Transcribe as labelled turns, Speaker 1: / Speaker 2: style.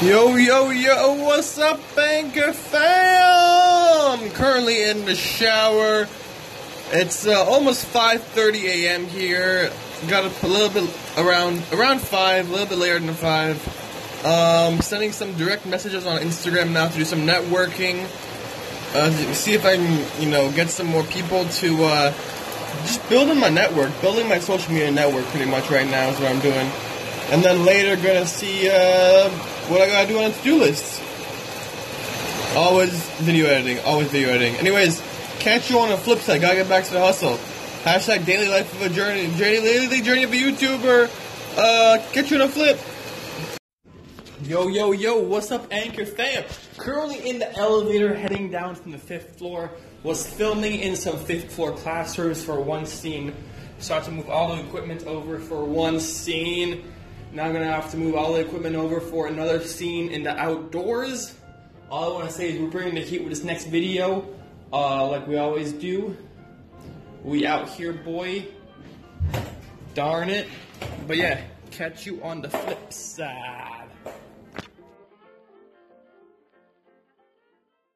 Speaker 1: Yo, yo, yo, what's up, Banker fam? Currently in the shower. It's uh, almost 5.30 a.m. here. Got up a little bit around around 5, a little bit later than 5. Um, sending some direct messages on Instagram now to do some networking. Uh, see if I can, you know, get some more people to uh, just building my network, building my social media network pretty much right now is what I'm doing. And then later, gonna see uh, what I gotta do on a to do list. Always video editing, always video editing. Anyways, catch you on the flip side. Gotta get back to the hustle. Hashtag daily life of a journey, journey, daily journey of a YouTuber. Uh, catch you on a flip. Yo, yo, yo, what's up, Anchor fam? Currently in the elevator heading down from the fifth floor. Was filming in some fifth floor classrooms for one scene. So I had to move all the equipment over for one scene. Now I'm gonna have to move all the equipment over for another scene in the outdoors. All I wanna say is we're bringing the heat with this next video, uh, like we always do. We out here, boy. Darn it. But yeah, catch you on the flip side.